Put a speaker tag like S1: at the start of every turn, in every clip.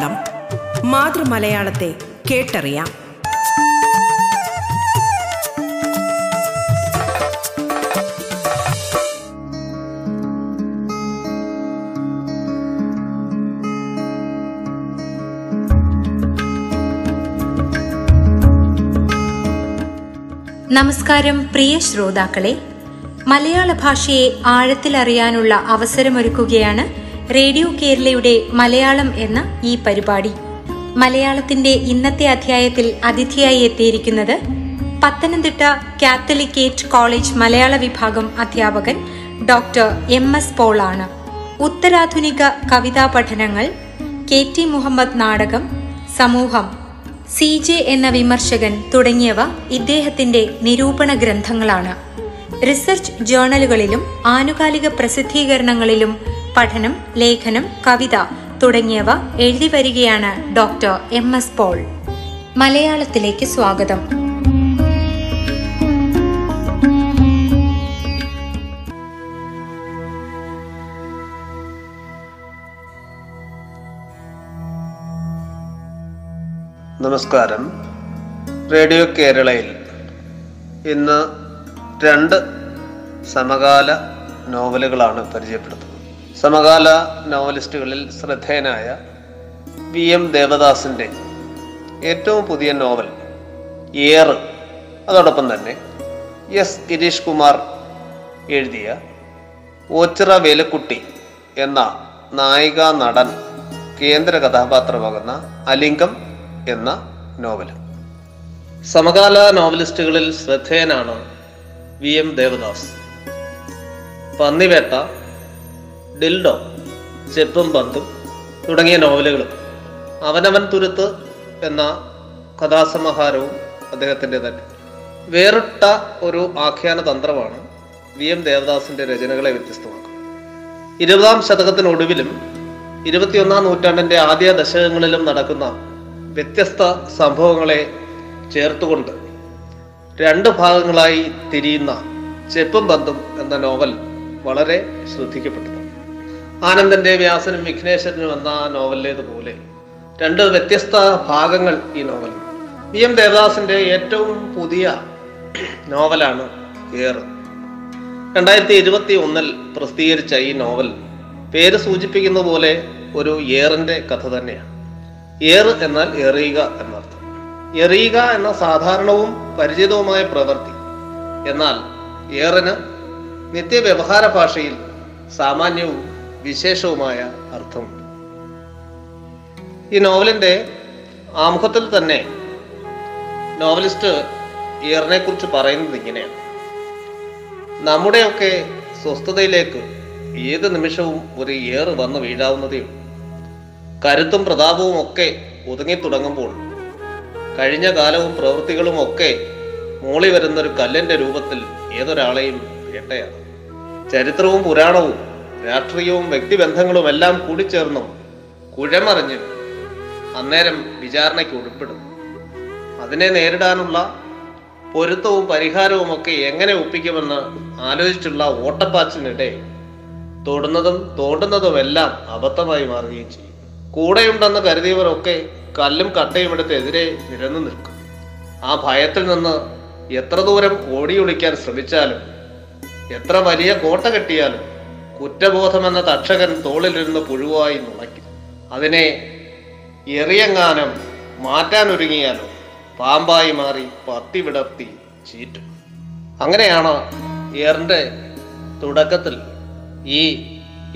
S1: മലയാളം. മാതൃമലയാളത്തെ കേട്ടറിയാം.
S2: നമസ്കാരം പ്രിയ ശ്രോതാക്കളെ. മലയാള ഭാഷയെ ആഴത്തിലറിയാനുള്ള അവസരമൊരുക്കുകയാണ് റേഡിയോ കേരളയുടെ മലയാളം എന്ന ഈ പരിപാടി. മലയാളത്തിന്റെ ഇന്നത്തെ അധ്യായത്തിൽ അതിഥിയായി എത്തിയിരിക്കുന്നത് പത്തനംതിട്ട കാത്തലിക്കേറ്റ് കോളേജ് മലയാള വിഭാഗം അധ്യാപകൻ ഡോക്ടർ എം എസ് പോളാണ്. ഉത്തരാധുനിക കവിതാ പഠനങ്ങൾ കെ ടി മുഹമ്മദ് നാടകം സമൂഹം സി ജെ എന്ന വിമർശകൻ തുടങ്ങിയവ ഇദ്ദേഹത്തിന്റെ നിരൂപണ ഗ്രന്ഥങ്ങളാണ്. റിസർച്ച് ജേണലുകളിലും ആനുകാലിക പ്രസിദ്ധീകരണങ്ങളിലും പഠനം ലേഖനം കവിത തുടങ്ങിയവ എഴുതി വരികയാണ് ഡോക്ടർ എം എസ് പോൾ. മലയാളത്തിലേക്ക് സ്വാഗതം.
S3: നമസ്കാരം. റേഡിയോ കേരളയിൽ ഇന്ന് രണ്ട് സമകാല നോവലുകളാണ് പരിചയപ്പെടുത്തുന്നത്. സമകാല നോവലിസ്റ്റുകളിൽ ശ്രദ്ധേയനായ വി എം ദേവദാസിന്റെ ഏറ്റവും പുതിയ നോവൽ ഏറ് അതോടൊപ്പം തന്നെ എസ് ഗിരീഷ് കുമാർ എഴുതിയ ഓച്ചിറ വേലക്കുട്ടി എന്ന നായിക നടൻ കേന്ദ്ര കഥാപാത്രമാകുന്ന അലിംഗം എന്ന നോവൽ. സമകാല നോവലിസ്റ്റുകളിൽ ശ്രദ്ധേയനാണ് വി എം ദേവദാസ്. പന്നിവേട്ട ഡിൽഡോ ചെപ്പും പന്തും തുടങ്ങിയ നോവലുകളും അവനവൻ തുരുത്ത് എന്ന കഥാസമാഹാരവും അദ്ദേഹത്തിന്റെ തന്നെ വേറിട്ട ഒരു ആഖ്യാന തന്ത്രമാണ് വി എം ദേവദാസിന്റെ രചനകളെ വ്യത്യസ്തമാക്കുന്നത്. ഇരുപതാം ശതകത്തിനൊടുവിലും ഇരുപത്തിയൊന്നാം നൂറ്റാണ്ടിന്റെ ആദ്യ ദശകങ്ങളിലും നടക്കുന്ന വ്യത്യസ്ത സംഭവങ്ങളെ ചേർത്തുകൊണ്ട് രണ്ട് ഭാഗങ്ങളായി തിരിയുന്ന ചെപ്പും പന്തും എന്ന നോവൽ വളരെ ശ്രദ്ധിക്കപ്പെട്ടതാണ്. ആനന്ദന്റെ വ്യാസനും വിഘ്നേശ്വരനും എന്ന നോവലിലേതുപോലെ രണ്ട് വ്യത്യസ്ത ഭാഗങ്ങൾ ഈ നോവൽ. വി എം ദേവദാസിന്റെ ഏറ്റവും പുതിയ നോവലാണ് ഏർ. രണ്ടായിരത്തി ഇരുപത്തി ഒന്നിൽ പ്രസിദ്ധീകരിച്ച ഈ നോവൽ പേര് സൂചിപ്പിക്കുന്ന പോലെ ഒരു ഏറിന്റെ കഥ തന്നെയാണ്. ഏർ എന്നാൽ എറിയുക എന്നർത്ഥം. എറിയുക എന്ന സാധാരണവും പരിചിതവുമായ പ്രവൃത്തി. എന്നാൽ ഏറിന് നിത്യവ്യവഹാര ഭാഷയിൽ സാമാന്യവും വിശേഷവുമായ അർത്ഥമുണ്ട് ഈ നോവലിന്റെ ആമുഖത്തിൽ തന്നെ നോവലിസ്റ്റ് ഇയറിനെ കുറിച്ച് പറയുന്നത് ഇങ്ങനെയാണ്. നമ്മുടെയൊക്കെ സ്വസ്ഥതയിലേക്ക് ഏത് നിമിഷവും ഒരു ഏറ് വന്ന് വീഴാവുന്നതേ കരുത്തും പ്രതാപവും ഒക്കെ ഒതുങ്ങി തുടങ്ങുമ്പോൾ കഴിഞ്ഞ കാലവും പ്രവൃത്തികളും ഒക്കെ മൂളി വരുന്നൊരു കല്ലിന്റെ രൂപത്തിൽ ഏതൊരാളെയും വേട്ടയാണ് ചരിത്രവും പുരാണവും രാഷ്ട്രീയവും വ്യക്തിബന്ധങ്ങളും എല്ലാം കൂടിച്ചേർന്നും കുഴമറിഞ്ഞ് അന്നേരം വിചാരണയ്ക്ക് ഉൾപ്പെടും അതിനെ നേരിടാനുള്ള പൊരുത്തവും പരിഹാരവും ഒക്കെ എങ്ങനെ ഒപ്പിക്കുമെന്ന് ആലോചിച്ചുള്ള ഓട്ടപ്പാച്ചിനിടെ തൊടുന്നതും തോണ്ടുന്നതുമെല്ലാം അബദ്ധമായി മാറുകയും ചെയ്യും. കൂടെയുണ്ടെന്ന് കരുതിയവരൊക്കെ കല്ലും കട്ടയും എടുത്ത് എതിരെ നിരന്നു നിൽക്കും. ആ ഭയത്തിൽ നിന്ന് എത്ര ദൂരം ഓടിയൊളിക്കാൻ ശ്രമിച്ചാലും എത്ര വലിയ കോട്ട കെട്ടിയാലും കുറ്റബോധമെന്ന തക്ഷകൻ തോളിലിരുന്ന് പുഴുവായി നുളയ്ക്കും. അതിനെ എറിയങ്ങാനം മാറ്റാനൊരുങ്ങിയാലും? പാമ്പായി മാറി പത്തി വിടർത്തി ചീറ്റും. അങ്ങനെയാണ് ഏറിന്റെ തുടക്കത്തിൽ ഈ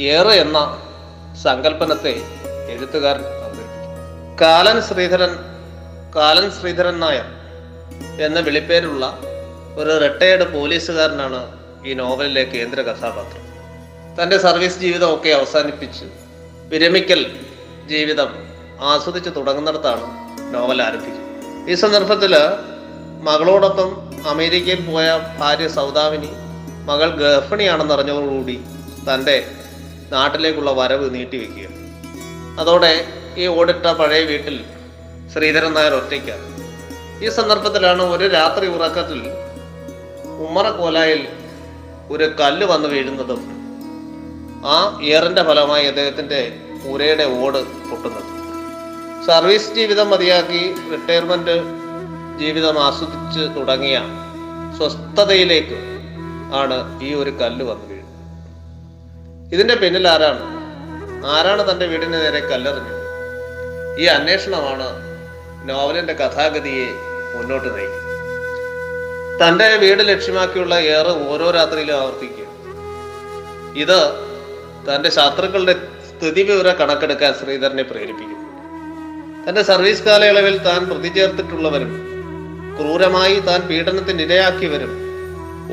S3: ഏറ് എന്ന സങ്കല്പനത്തെ എഴുത്തുകാരൻ കാലൻ ശ്രീധരൻ കാലൻ ശ്രീധരൻ നായർ എന്ന വിളിപ്പേരുള്ള ഒരു റിട്ടയേർഡ് പോലീസുകാരനാണ് ഈ നോവലിലെ കേന്ദ്ര കഥാപാത്രം. തന്റെ സർവീസ് ജീവിതം ഒക്കെ അവസാനിപ്പിച്ച് വിരമിക്കൽ ജീവിതം ആസ്വദിച്ച് തുടങ്ങുന്നിടത്താണ് നോവൽ ആരംഭിക്കുന്നത്. ഈ സന്ദർഭത്തിൽ മകളോടൊപ്പം അമേരിക്കയിൽ പോയ ഭാര്യ സൗദാമിനി മകൾ ഗർഭിണിയാണെന്ന് അറിഞ്ഞതോടുകൂടി തന്റെ നാട്ടിലേക്കുള്ള വരവ് നീട്ടിവെക്കുക അതോടെ ഈ ഓടിട്ട പഴയ വീട്ടിൽ ശ്രീധരൻ നായർ ഒറ്റയ്ക്കാണ്. ഈ സന്ദർഭത്തിലാണ് ഒരു രാത്രി ഉറക്കത്തിൽ ഉമ്മറ കോലായിൽ ഒരു കല്ല് വന്ന് വീഴുന്നതും ആ ഇയറിന്റെ ഫലമായി അദ്ദേഹത്തിന്റെ പുരയുടെ ഓട് പൊട്ടുന്നത്. സർവീസ് ജീവിതം മതിയാക്കി റിട്ടയർമെന്റ് ജീവിതം ആസ്വദിച്ച് തുടങ്ങിയ സ്വസ്ഥതയിലേക്ക് ആണ് ഈ ഒരു കല്ല് വന്നു വീഴുന്നത്. ഇതിന്റെ പിന്നിൽ ആരാണ്? ആരാണ് തന്റെ വീടിന് നേരെ കല്ലെറിഞ്ഞത്? ഈ അന്വേഷണമാണ് നോവലിന്റെ കഥാഗതിയെ മുന്നോട്ട് നയിക്കുന്നത്. തന്റെ വീട് ലക്ഷ്യമാക്കിയുള്ള ഏറെ ഓരോ രാത്രിയിലും ആവർത്തിക്കുക. ഇത് തന്റെ സ്ഥിതി വിവര കണക്കെടുക്കാൻ ശ്രീധരനെ പ്രേരിപ്പിക്കുന്നു തന്റെ സർവീസ് കാലയളവിൽ താൻ പ്രതിചേർത്തിട്ടുള്ളവരും ക്രൂരമായി താൻ പീഡനത്തിന് ഇരയാക്കിയവരും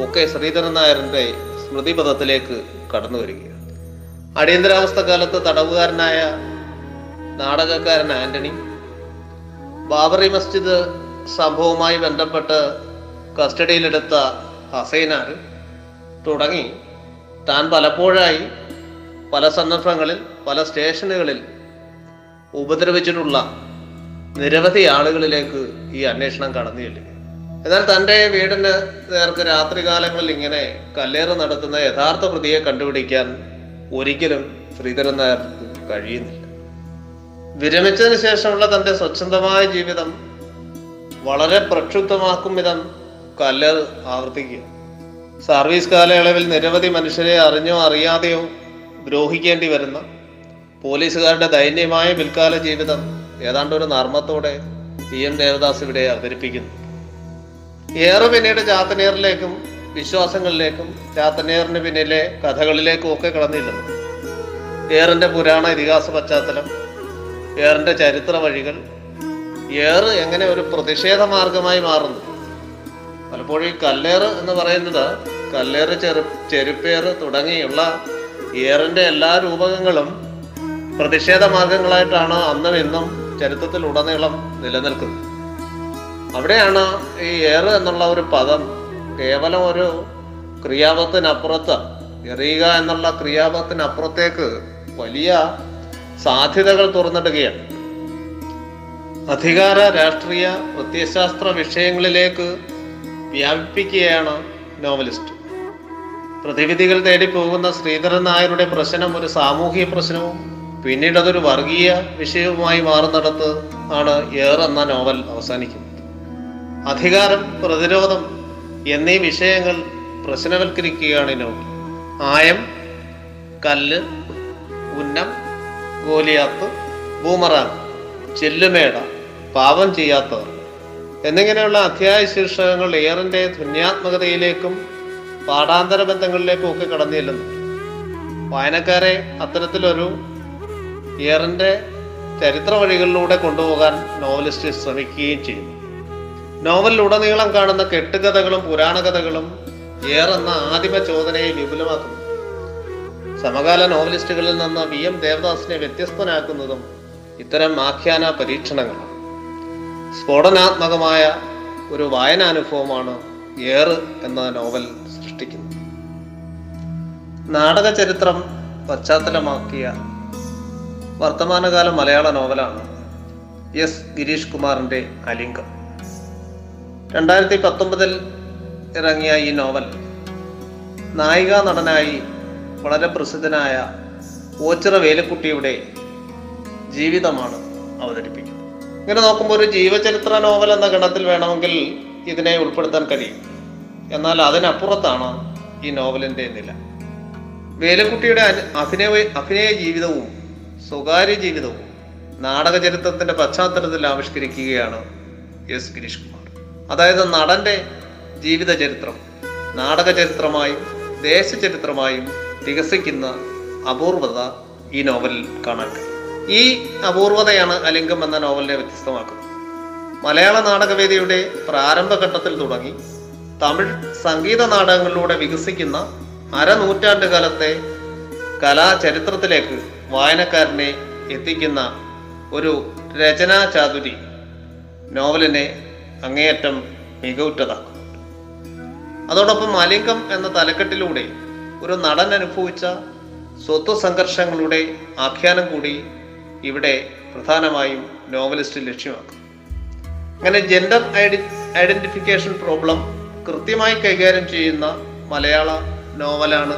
S3: ഒക്കെ ശ്രീധരൻ നായരുടെ സ്മൃതിപഥത്തിലേക്ക് കടന്നു വരികയാണ്. അടിയന്തരാവസ്ഥ കാലത്ത് തടവുകാരനായ നാടകക്കാരൻ ആന്റണി ബാബറി മസ്ജിദ് സംഭവവുമായി ബന്ധപ്പെട്ട് കസ്റ്റഡിയിലെടുത്ത ഹസൈനാർ തുടങ്ങി താൻ പലപ്പോഴായി പല സന്ദർഭങ്ങളിൽ പല സ്റ്റേഷനുകളിൽ ഉപദ്രവിച്ചിട്ടുള്ള നിരവധി ആളുകളിലേക്ക് ഈ അന്വേഷണം കടന്നു ചെല്ലുക എന്നാൽ തന്റെ വീടിന് നേർക്ക് രാത്രികാലങ്ങളിൽ ഇങ്ങനെ കല്ലേറ് നടത്തുന്ന യഥാർത്ഥ പ്രതിയെ കണ്ടുപിടിക്കാൻ ഒരിക്കലും ശ്രീധരൻ നായർക്ക് കഴിയുന്നില്ല. വിരമിച്ചതിന് ശേഷമുള്ള തന്റെ സ്വച്ഛന്തമായ ജീവിതം വളരെ പ്രക്ഷുബ്ധമാക്കും വിധം കല്ലേറ് ആവർത്തിക്കുക സർവീസ് കാലയളവിൽ നിരവധി മനുഷ്യരെ അറിഞ്ഞോ അറിയാതെയോ ദ്രോഹിക്കേണ്ടി വരുന്ന പോലീസുകാരുടെ ദയനീയമായ പിൽക്കാല ജീവിതം ഏതാണ്ട് ഒരു നർമ്മത്തോടെ പി എം ദേവദാസ് ഇവിടെ അവതരിപ്പിക്കുന്നു. ഏറെ പിന്നീട് ചാത്തനേറിലേക്കും വിശ്വാസങ്ങളിലേക്കും ചാത്തനേറിന് പിന്നിലെ കഥകളിലേക്കും ഒക്കെ കടന്നില്ലെന്നു ഏറിന്റെ പുരാണ ഇതിഹാസ പശ്ചാത്തലം ഏറിന്റെ ചരിത്ര വഴികൾ ഏറ് എങ്ങനെ ഒരു പ്രതിഷേധ മാർഗമായി മാറുന്നു. പലപ്പോഴും ഈ കല്ലേറ് എന്ന് പറയുന്നത് കല്ലേറ് ചെറു ചെരുപ്പേറ് തുടങ്ങിയുള്ള ഏറിന്റെ എല്ലാ രൂപകങ്ങളും പ്രതിഷേധ മാർഗങ്ങളായിട്ടാണ് അന്നും ഇന്നും ചരിത്രത്തിൽ ഉടനീളം നിലനിൽക്കുന്നത്. അവിടെയാണ് ഈ ഏറ് എന്നുള്ള ഒരു പദം കേവലം ഒരു ക്രിയാപത്തിനപ്പുറത്ത് എറിയുക എന്നുള്ള ക്രിയാപത്തിനപ്പുറത്തേക്ക് വലിയ സാധ്യതകൾ തുറന്നിടുകയാണ്. അധികാര രാഷ്ട്രീയ പ്രത്യയശാസ്ത്ര വിഷയങ്ങളിലേക്ക് വ്യാപിപ്പിക്കുകയാണ് നോവലിസ്റ്റ്. പ്രതിവിധികൾ തേടി പോകുന്ന ശ്രീധരൻ നായരുടെ പ്രശ്നം ഒരു സാമൂഹിക പ്രശ്നവും പിന്നീട് അതൊരു വർഗീയ വിഷയവുമായി മാറുന്നിടത്ത് ആണ് ഏർ എന്ന നോവൽ അവസാനിക്കുന്നത്. അധികാരം പ്രതിരോധം എന്നീ വിഷയങ്ങൾ പ്രശ്നവൽക്കരിക്കുകയാണ് നോവൽ. ആയം കല്ല് ഉന്നം ഗോലിയാത്ത് ബൂമറാങ് ചെല്ലുമേട പാപം ചെയ്യാത്തവർ. എന്നിങ്ങനെയുള്ള അധ്യായ ശീർഷകങ്ങൾ ഏറിന്റെ ധന്യാത്മകതയിലേക്കും പാഠാന്തര ബന്ധങ്ങളിലേക്കും ഒക്കെ കടന്നു ചെല്ലുന്നു. വായനക്കാരെ അത്തരത്തിലൊരു ഇയറിന്റെ ചരിത്ര വഴികളിലൂടെ കൊണ്ടുപോകാൻ നോവലിസ്റ്റ് ശ്രമിക്കുകയും ചെയ്യുന്നു. നോവലിലുടനീളം കാണുന്ന കെട്ടുകഥകളും പുരാണകഥകളും ഏറെന്ന ആദിമ ചോദനയെ വിപുലമാക്കുന്നു. സമകാല നോവലിസ്റ്റുകളിൽ നിന്ന് വി എം ദേവദാസിനെ വ്യത്യസ്തനാക്കുന്നതും ഇത്തരം ആഖ്യാന പരീക്ഷണങ്ങളാണ്. സ്ഫോടനാത്മകമായ ഒരു വായനാനുഭവമാണ് ഏറ് എന്ന നോവൽ സൃഷ്ടിക്കുന്നത് നാടക ചരിത്രം പശ്ചാത്തലമാക്കിയ വർത്തമാനകാല മലയാള നോവലാണ് എസ് ഗിരീഷ് കുമാറിന്റെ അലിംഗം. രണ്ടായിരത്തി പത്തൊമ്പതിൽ ഇറങ്ങിയ ഈ നോവൽ നായികാ നടനായി വളരെ പ്രസിദ്ധനായ ഓച്ചിറ വേലക്കുട്ടിയുടെ ജീവിതമാണ് അവതരിപ്പിക്കുന്നത്. ഇങ്ങനെ നോക്കുമ്പോൾ ഒരു ജീവചരിത്ര നോവൽ എന്ന ഗണത്തിൽ വേണമെങ്കിൽ ഇതിനെ ഉൾപ്പെടുത്താൻ കഴിയും. എന്നാൽ അതിനപ്പുറത്താണ് ഈ നോവലിന്റെ നില. വേലുക്കുട്ടിയുടെ അഭിനയ അഭിനയ ജീവിതവും സ്വകാര്യ ജീവിതവും നാടക ചരിത്രത്തിന്റെ പശ്ചാത്തലത്തിൽ ആവിഷ്കരിക്കുകയാണ് എസ് ഗിരീഷ് കുമാർ അതായത് നടന്റെ ജീവിത ചരിത്രം നാടക ചരിത്രമായും ദേശചരിത്രമായും വികസിക്കുന്ന അപൂർവത ഈ നോവലിൽ കാണാൻ കഴിയും. ഈ അപൂർവതയാണ് അലിംഗം എന്ന നോവലിനെ വ്യത്യസ്തമാക്കുന്നത്. മലയാള നാടകവേദിയുടെ പ്രാരംഭഘട്ടത്തിൽ തുടങ്ങി തമിഴ് സംഗീത നാടകങ്ങളിലൂടെ വികസിക്കുന്ന അരനൂറ്റാണ്ട് കാലത്തെ കലാചരിത്രത്തിലേക്ക് വായനക്കാരനെ എത്തിക്കുന്ന ഒരു രചനാ ചാതുരി നോവലിനെ അങ്ങേയറ്റം മികവുറ്റതാക്കും അതോടൊപ്പം അലിംഗം എന്ന തലക്കെട്ടിലൂടെ ഒരു നടൻ അനുഭവിച്ച സ്വത്വ സംഘർഷങ്ങളുടെ ആഖ്യാനം കൂടി ഇവിടെ പ്രധാനമായും നോവലിസ്റ്റ് ലക്ഷ്യമാക്കും അങ്ങനെ ജെൻഡർ ഐഡി ഐഡന്റിഫിക്കേഷൻ പ്രോബ്ലം കൃത്യമായി കൈകാര്യം ചെയ്യുന്ന മലയാള നോവലാണ്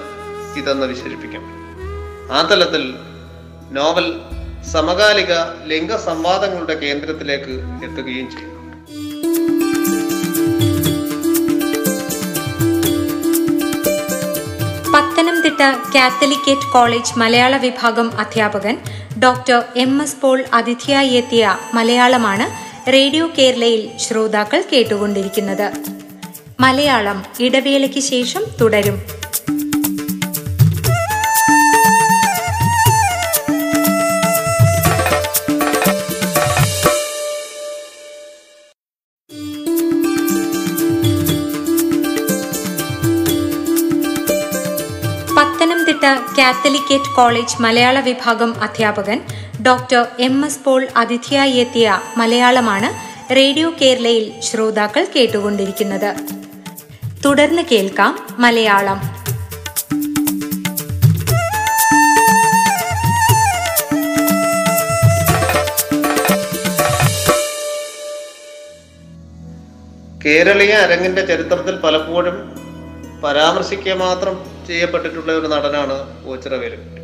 S3: ഇതെന്ന് വിശേഷിപ്പിക്കാം. ആ തലത്തിൽ നോവൽ സമകാലിക ലിംഗ സംവാദങ്ങളുടെ കേന്ദ്രത്തിലേക്ക് എത്തുകയും ചെയ്യുന്നു
S2: പത്തനംതിട്ട കാത്തലിക്കേറ്റ് കോളേജ് മലയാള വിഭാഗം അധ്യാപകൻ ഡോക്ടർ എം എസ് പോൾ അതിഥിയായി എത്തിയ മലയാളമാണ് റേഡിയോ കേരളയിൽ ശ്രോതാക്കൾ കേട്ടുകൊണ്ടിരിക്കുന്നത്. മലയാളം ഇടവേളയ്ക്ക് ശേഷം തുടരും. പത്തനംതിട്ട കാത്തലിക്കേറ്റ് കോളേജ് മലയാള വിഭാഗം അധ്യാപകൻ ഡോക്ടർ എം എസ് പോൾ അതിഥിയായി എത്തിയ മലയാളമാണ് റേഡിയോ കേരളയിൽ ശ്രോതാക്കൾ കേട്ടുകൊണ്ടിരിക്കുന്നത്. തുടർന്ന് കേൾക്കാം മലയാളം.
S3: കേരളീയ അരങ്ങിന്റെ ചരിത്രത്തിൽ പലപ്പോഴും പരാമർശിക്കുക മാത്രം ചെയ്യപ്പെട്ടിട്ടുള്ള ഒരു നടനാണ് ഓച്ചിറ വേലുക്കുട്ടി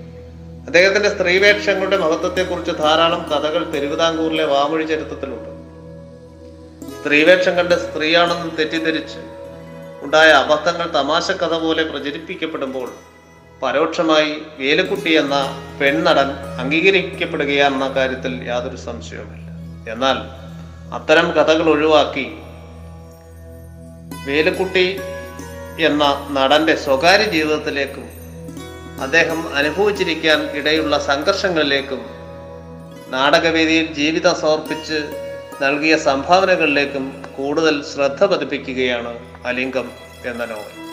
S3: അദ്ദേഹത്തിന്റെ സ്ത്രീവേഷങ്ങളുടെ മഹത്വത്തെക്കുറിച്ച് ധാരാളം കഥകൾ തിരുവിതാംകൂറിലെ വാമൊഴി ചരിത്രത്തിലുണ്ട്. സ്ത്രീവേഷം കണ്ട് സ്ത്രീയാണെന്ന് തെറ്റിദ്ധരിച്ച് ഉണ്ടായ അബദ്ധങ്ങൾ തമാശ കഥ പോലെ പ്രചരിപ്പിക്കപ്പെടുമ്പോൾ പരോക്ഷമായി വേലുക്കുട്ടി എന്ന പെൺനടൻ അംഗീകരിക്കപ്പെടുകയാണെന്ന കാര്യത്തിൽ യാതൊരു സംശയവുമില്ല. എന്നാൽ അത്തരം കഥകൾ ഒഴിവാക്കി വേലുക്കുട്ടി എന്ന നടന്റെ സ്വകാര്യ ജീവിതത്തിലേക്കും അദ്ദേഹം അനുഭവിച്ചിരിക്കാൻ ഇടയുള്ള സംഘർഷങ്ങളിലേക്കും നാടകവേദിയിൽ ജീവിതം സമർപ്പിച്ച് നൽകിയ സംഭാവനകളിലേക്കും കൂടുതൽ ശ്രദ്ധ പതിപ്പിക്കുകയാണ് അലിംഗം എന്ന നോവൽ.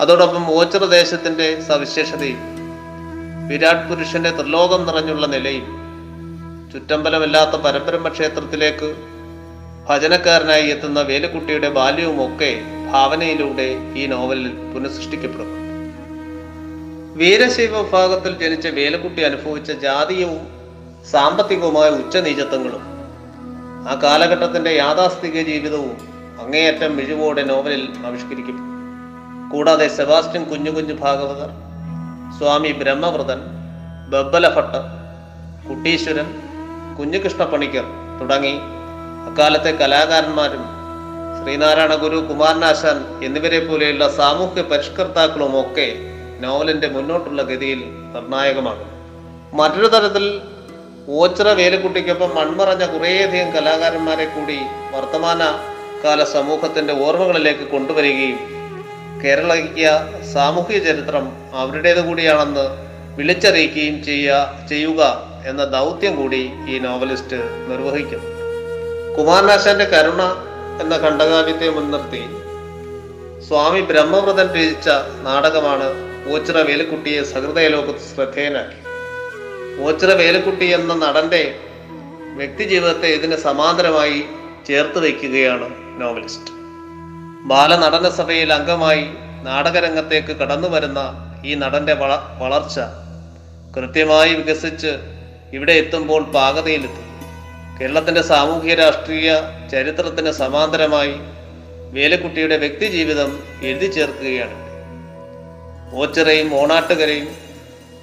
S3: അതോടൊപ്പം ഓച്ചിറ ദേശത്തിന്റെ സവിശേഷതയും വിരാട് പുരുഷന്റെ ത്രിലോകം നിറഞ്ഞുള്ള നിലയും ചുറ്റമ്പലമില്ലാത്ത പരബ്രഹ്മ ക്ഷേത്രത്തിലേക്ക് ഭജനക്കാരനായി എത്തുന്ന വേലുക്കുട്ടിയുടെ ബാല്യവുമൊക്കെ ഭാവനയിലൂടെ ഈ നോവലിൽ പുനഃസൃഷ്ടിക്കപ്പെടുന്നു. വീരശൈവ വിഭാഗത്തിൽ ജനിച്ച വേലുക്കുട്ടി അനുഭവിച്ച ജാതീയവും സാമ്പത്തികവുമായ ഉച്ചനീചത്വങ്ങളും ആ കാലഘട്ടത്തിന്റെ യാഥാസ്ഥിക ജീവിതവും അങ്ങേയറ്റം മിഴിവോടെ നോവലിൽ ആവിഷ്കരിക്കും. കൂടാതെ സെബാസ്റ്റ്യൻ കുഞ്ഞു കുഞ്ഞു ഭാഗവതർ സ്വാമി ബ്രഹ്മവ്രതൻ ബബ്ബലഭട്ട് കുട്ടീശ്വരൻ കുഞ്ഞുകൃഷ്ണ പണിക്കർ തുടങ്ങി അക്കാലത്തെ കലാകാരന്മാരും ശ്രീനാരായണ ഗുരു കുമാരനാശാൻ എന്നിവരെ പോലെയുള്ള സാമൂഹ്യ പരിഷ്കർത്താക്കളും ഒക്കെ നോവലിന്റെ മുന്നോട്ടുള്ള ഗതിയിൽ നിർണായകമാകും മറ്റൊരു തരത്തിൽ ഓച്ചിറ വേലുക്കുട്ടിക്കൊപ്പം മൺമറഞ്ഞ കുറേയധികം കലാകാരന്മാരെ കൂടി വർത്തമാന കാല സമൂഹത്തിന്റെ ഓർമ്മകളിലേക്ക് കൊണ്ടുവരികയും കേരളീയ സാമൂഹിക ചരിത്രം അവരുടേത് കൂടിയാണെന്ന് വിളിച്ചറിയിക്കുകയും ചെയ്യുക ചെയ്യുക എന്ന ദൗത്യം കൂടി ഈ നോവലിസ്റ്റ് നിർവഹിക്കുന്നു. കുമാരനാശാന്റെ കരുണ എന്ന ഖണ്ഡകാവ്യത്തെ മുൻനിർത്തി സ്വാമി ബ്രഹ്മവ്രതൻ രചിച്ച നാടകമാണ് ഓച്ചിറ വേലുക്കുട്ടിയെ സഹൃദയ ലോകത്ത് ശ്രദ്ധേയനാക്കി. ഓച്ചിറ വേലക്കുട്ടി എന്ന നടന്റെ വ്യക്തിജീവിതത്തെ ഇതിന് സമാന്തരമായി ചേർത്ത് വയ്ക്കുകയാണ് നോവലിസ്റ്റ്. ബാലനടന സഭയിൽ അംഗമായി നാടകരംഗത്തേക്ക് കടന്നു വരുന്ന ഈ നടന്റെ വള വളർച്ച കൃത്യമായി വികസിച്ച് ഇവിടെ എത്തുമ്പോൾ പാകതയിലെത്തും. കേരളത്തിന്റെ സാമൂഹ്യ രാഷ്ട്രീയ ചരിത്രത്തിന് സമാന്തരമായി വേലുക്കുട്ടിയുടെ വ്യക്തിജീവിതം എഴുതി ചേർക്കുകയാണ്. ഓച്ചിറയും ഓണാട്ടുകരയും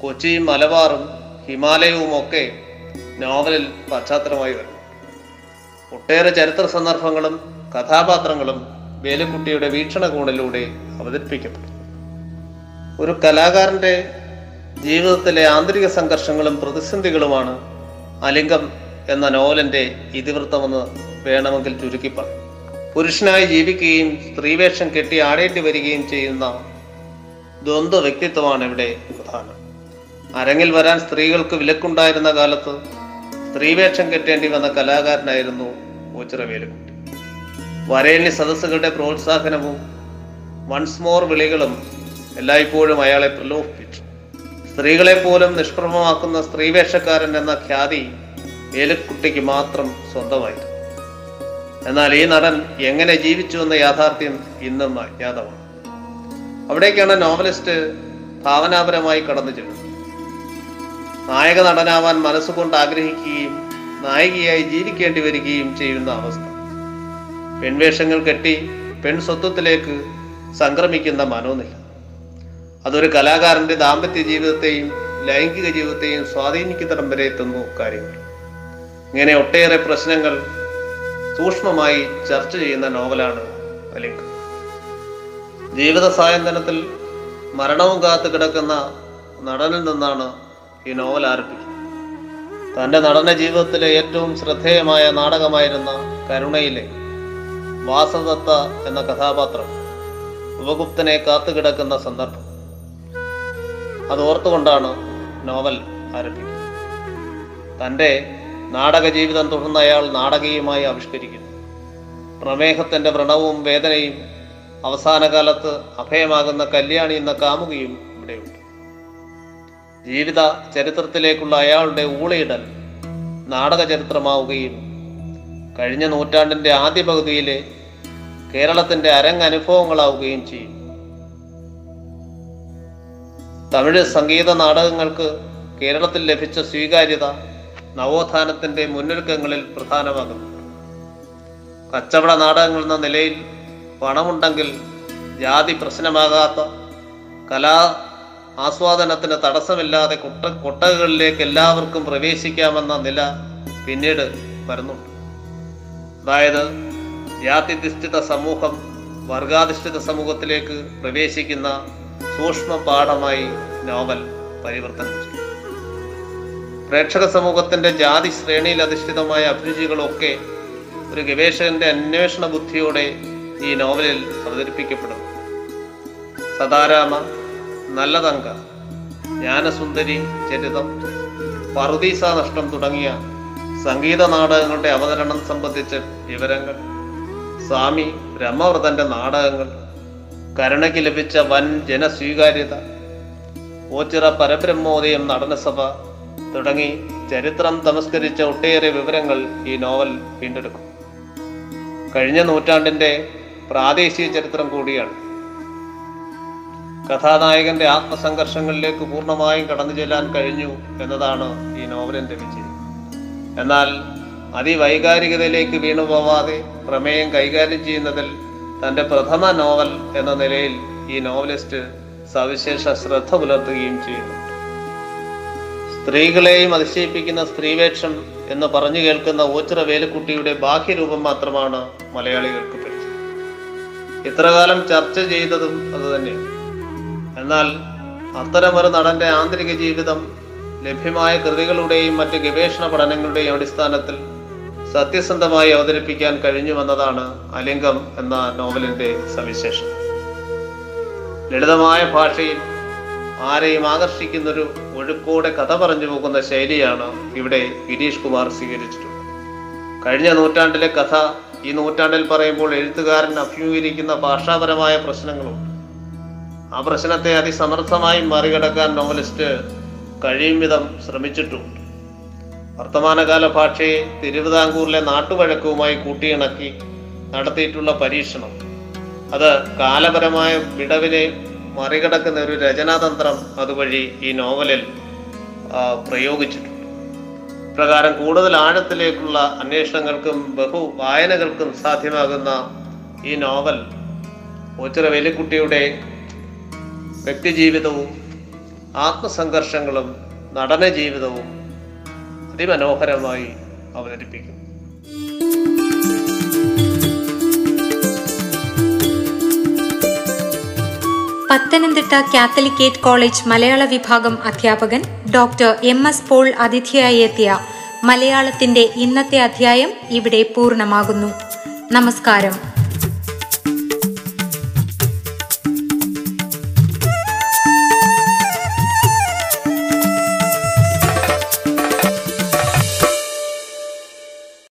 S3: കൊച്ചിയും മലബാറും ഹിമാലയവും ഒക്കെ നോവലിൽ പശ്ചാത്തലമായി വരുന്നു. ഒട്ടേറെ ചരിത്ര സന്ദർഭങ്ങളും കഥാപാത്രങ്ങളും വേലുക്കുട്ടിയുടെ വീക്ഷണകോണിലൂടെ അവതരിപ്പിക്കപ്പെടും ഒരു കലാകാരന്റെ ജീവിതത്തിലെ ആന്തരിക സംഘർഷങ്ങളും പ്രതിസന്ധികളുമാണ് അലിംഗം എന്ന നോവലിന്റെ ഇതിവൃത്തമെന്ന് വേണമെങ്കിൽ ചുരുക്കി പറയും പുരുഷനായി ജീവിക്കുകയും സ്ത്രീവേഷം കെട്ടി ആടേണ്ടി വരികയും ചെയ്യുന്ന ദ്വന്ദ്വ വ്യക്തിത്വമാണ് ഇവിടെ പ്രധാനം. അരങ്ങിൽ വരാൻ സ്ത്രീകൾക്ക് വിലക്കുണ്ടായിരുന്ന കാലത്ത് സ്ത്രീവേഷം കെട്ടേണ്ടി വന്ന കലാകാരനായിരുന്നു ഓച്ചിറ വേലുക്കുട്ടി വരേണ്യ സദസ്സുകളുടെ പ്രോത്സാഹനവും വൺസ് മോർ വിളികളും എല്ലായ്പ്പോഴും അയാളെ പ്രലോഭിപ്പിച്ചു. സ്ത്രീകളെ പോലും നിഷ്പ്രഭമാക്കുന്ന സ്ത്രീവേഷക്കാരൻ എന്ന ഖ്യാതി വേലുക്കുട്ടിക്ക് മാത്രം സ്വന്തമായിരുന്നു എന്നാൽ ഈ നടൻ എങ്ങനെ ജീവിച്ചു എന്ന യാഥാർത്ഥ്യം ഇന്നും അജ്ഞാതമാണ് അവിടേക്കാണ് നോവലിസ്റ്റ് ഭാവനാപരമായി കടന്നു ചെല്ലുന്നത് നായക നടനാവാൻ മനസ്സുകൊണ്ട് ആഗ്രഹിക്കുകയും നായികയായി ജീവിക്കേണ്ടി വരികയും ചെയ്യുന്ന അവസ്ഥ. പെൺവേഷങ്ങൾ കെട്ടി പെൺ സ്വത്വത്തിലേക്ക് സംക്രമിക്കുന്ന മനോനില. അതൊരു കലാകാരന്റെ ദാമ്പത്യ ജീവിതത്തെയും ലൈംഗിക ജീവിതത്തെയും സ്വാധീനിക്കുന്നിടം വരെ എത്തുന്നു കാര്യങ്ങൾ. ഇങ്ങനെ ഒട്ടേറെ പ്രശ്നങ്ങൾ സൂക്ഷ്മമായി ചർച്ച ചെയ്യുന്ന നോവലാണ് അലിങ്ക് ജീവിത സായന്തനത്തിൽ മരണവും കാത്തു കിടക്കുന്ന നടനിൽ നിന്നാണ് ഈ നോവൽ ആരംഭിക്കുന്നത് തന്റെ നടന ജീവിതത്തിലെ ഏറ്റവും ശ്രദ്ധേയമായ നാടകമായിരുന്ന കരുണയിലെ വാസദത്ത എന്ന കഥാപാത്രം ഉപഗുപ്തനെ കാത്തുകിടക്കുന്ന സന്ദർഭം. അത് ഓർത്തുകൊണ്ടാണ് നോവൽ ആരംഭിക്കുന്നത്. തന്റെ നാടക ജീവിതം തുടർന്ന് അയാൾ നാടകീയമായി ആവിഷ്കരിക്കുന്നു. പ്രമേഹത്തിന്റെ വ്രണവും വേദനയും അവസാന കാലത്ത് അഭയമാകുന്ന കല്യാണി എന്ന കാമുകിയും ഇവിടെയുണ്ട്. ജീവിത ചരിത്രത്തിലേക്കുള്ള അയാളുടെ ഊളയിടൽ നാടക ചരിത്രമാവുകയും കഴിഞ്ഞ നൂറ്റാണ്ടിന്റെ ആദ്യ പകുതിയിലെ കേരളത്തിന്റെ അരങ്ങനുഭവങ്ങളാവുകയും ചെയ്യും. തമിഴ് സംഗീത നാടകങ്ങൾക്ക് കേരളത്തിൽ ലഭിച്ച സ്വീകാര്യത നവോത്ഥാനത്തിന്റെ മുന്നൊരുക്കങ്ങളിൽ പ്രധാനമാകുന്നു. കച്ചവട നാടകങ്ങൾ എന്ന നിലയിൽ പണമുണ്ടെങ്കിൽ ജാതി പ്രശ്നമാകാത്ത കലാ ആസ്വാദനത്തിന് തടസ്സമില്ലാതെ കൊട്ട കൊട്ടകളിലേക്ക് എല്ലാവർക്കും പ്രവേശിക്കാമെന്ന നില പിന്നീട് വരുന്നുണ്ട്. അതായത് ജാതിധിഷ്ഠിത സമൂഹം വർഗാധിഷ്ഠിത സമൂഹത്തിലേക്ക് പ്രവേശിക്കുന്ന സൂക്ഷ്മ പാഠമായി നോവൽ പരിവർത്തനം ചെയ്തു. പ്രേക്ഷക സമൂഹത്തിന്റെ ജാതി ശ്രേണിയിൽ അധിഷ്ഠിതമായ അഭിരുചികളൊക്കെ ഒരു ഗവേഷകന്റെ അന്വേഷണ ബുദ്ധിയോടെ ഈ നോവലിൽ അവതരിപ്പിക്കപ്പെടുന്നു. സദാരാമ നല്ലതങ്ക. ജ്ഞാനസുന്ദരി ചരിതം പറുദീസ നഷ്ടം തുടങ്ങിയ സംഗീത നാടകങ്ങളുടെ അവതരണം സംബന്ധിച്ച വിവരങ്ങൾ സ്വാമി ബ്രഹ്മവ്രതന്റെ നാടകങ്ങൾ കരുണയ്ക്ക് ലഭിച്ച വൻ ജനസ്വീകാര്യത ഓച്ചിറ പരബ്രഹ്മോദയം നടനസഭ തുടങ്ങി ചരിത്രം തമസ്കരിച്ച ഒട്ടേറെ വിവരങ്ങൾ ഈ നോവൽ വീണ്ടെടുക്കും. കഴിഞ്ഞ നൂറ്റാണ്ടിന്റെ പ്രാദേശിക ചരിത്രം കൂടിയാണ്. കഥാനായകന്റെ ആത്മസംഘർഷങ്ങളിലേക്ക് പൂർണമായും കടന്നു ചെല്ലാൻ കഴിഞ്ഞു എന്നതാണ് ഈ നോവലിന്റെ വിജയം. എന്നാൽ അതിവൈകാരികതയിലേക്ക് വീണുപോവാതെ പ്രമേയം കൈകാര്യം ചെയ്യുന്നതിൽ തന്റെ പ്രഥമ നോവൽ എന്ന നിലയിൽ ഈ നോവലിസ്റ്റ് സവിശേഷ ശ്രദ്ധ പുലർത്തുകയും ചെയ്യുന്നു. സ്ത്രീകളെയും അതിശയിപ്പിക്കുന്ന സ്ത്രീവേഷം എന്ന് പറഞ്ഞു കേൾക്കുന്ന ഓച്ചിറ വേലുക്കുട്ടിയുടെ ബാഹ്യരൂപം മാത്രമാണ് മലയാളികൾക്ക് പരിചയം. ഇത്രകാലം ചർച്ച ചെയ്തതും അതുതന്നെയാണ് എന്നാൽ അത്തരമൊരു നടന്റെ ആന്തരിക ജീവിതം ലഭ്യമായ കൃതികളുടെയും മറ്റ് ഗവേഷണ പഠനങ്ങളുടെയും അടിസ്ഥാനത്തിൽ സത്യസന്ധമായി അവതരിപ്പിക്കാൻ കഴിഞ്ഞുവെന്നതാണ് അലിംഗം എന്ന നോവലിന്റെ സവിശേഷം ലളിതമായ ഭാഷയിൽ ആരെയും ആകർഷിക്കുന്നൊരു ഒഴുക്കോടെ കഥ പറഞ്ഞു പോകുന്ന ശൈലിയാണ് ഇവിടെ ഗിരീഷ് കുമാർ സ്വീകരിച്ചിട്ടുള്ളത്. കഴിഞ്ഞ നൂറ്റാണ്ടിലെ കഥ ഈ നൂറ്റാണ്ടിൽ പറയുമ്പോൾ എഴുത്തുകാരൻ അഭിമുഖീകരിക്കുന്ന ഭാഷാപരമായ പ്രശ്നങ്ങളുണ്ട് ആ പ്രശ്നത്തെ അതിസമർത്ഥമായി മറികടക്കാൻ നോവലിസ്റ്റ് കഴിയും വിധം ശ്രമിച്ചിട്ടുണ്ട് വർത്തമാനകാല ഭാഷയെ തിരുവിതാംകൂറിലെ നാട്ടുവഴക്കവുമായി കൂട്ടിയിണക്കി നടത്തിയിട്ടുള്ള പരീക്ഷണം. അത് കാലപരമായ വിടവിനെ മറികടക്കുന്ന ഒരു രചനാതന്ത്രം അതുവഴി ഈ നോവലിൽ പ്രയോഗിച്ചിട്ടുണ്ട്. പ്രകാരം കൂടുതൽ ആഴത്തിലേക്കുള്ള അന്വേഷണങ്ങൾക്കും ബഹു വായനകൾക്കും സാധ്യമാകുന്ന ഈ നോവൽ ഓച്ചിറ വേലിക്കുട്ടിയുടെ വ്യക്തിജീവിതവും ആത്മസംഘർഷങ്ങളും നടന ജീവിതവും അതിമനോഹരമായി അവതരിപ്പിക്കും.
S2: പത്തനംതിട്ട കാത്തലിക്കേറ്റ് കോളേജ് മലയാള വിഭാഗം അധ്യാപകൻ ഡോക്ടർ എം എസ് പോൾ അതിഥിയായി എത്തിയ മലയാളത്തിന്റെ ഇന്നത്തെ അധ്യായം ഇവിടെ പൂർണമാകുന്നു. നമസ്കാരം.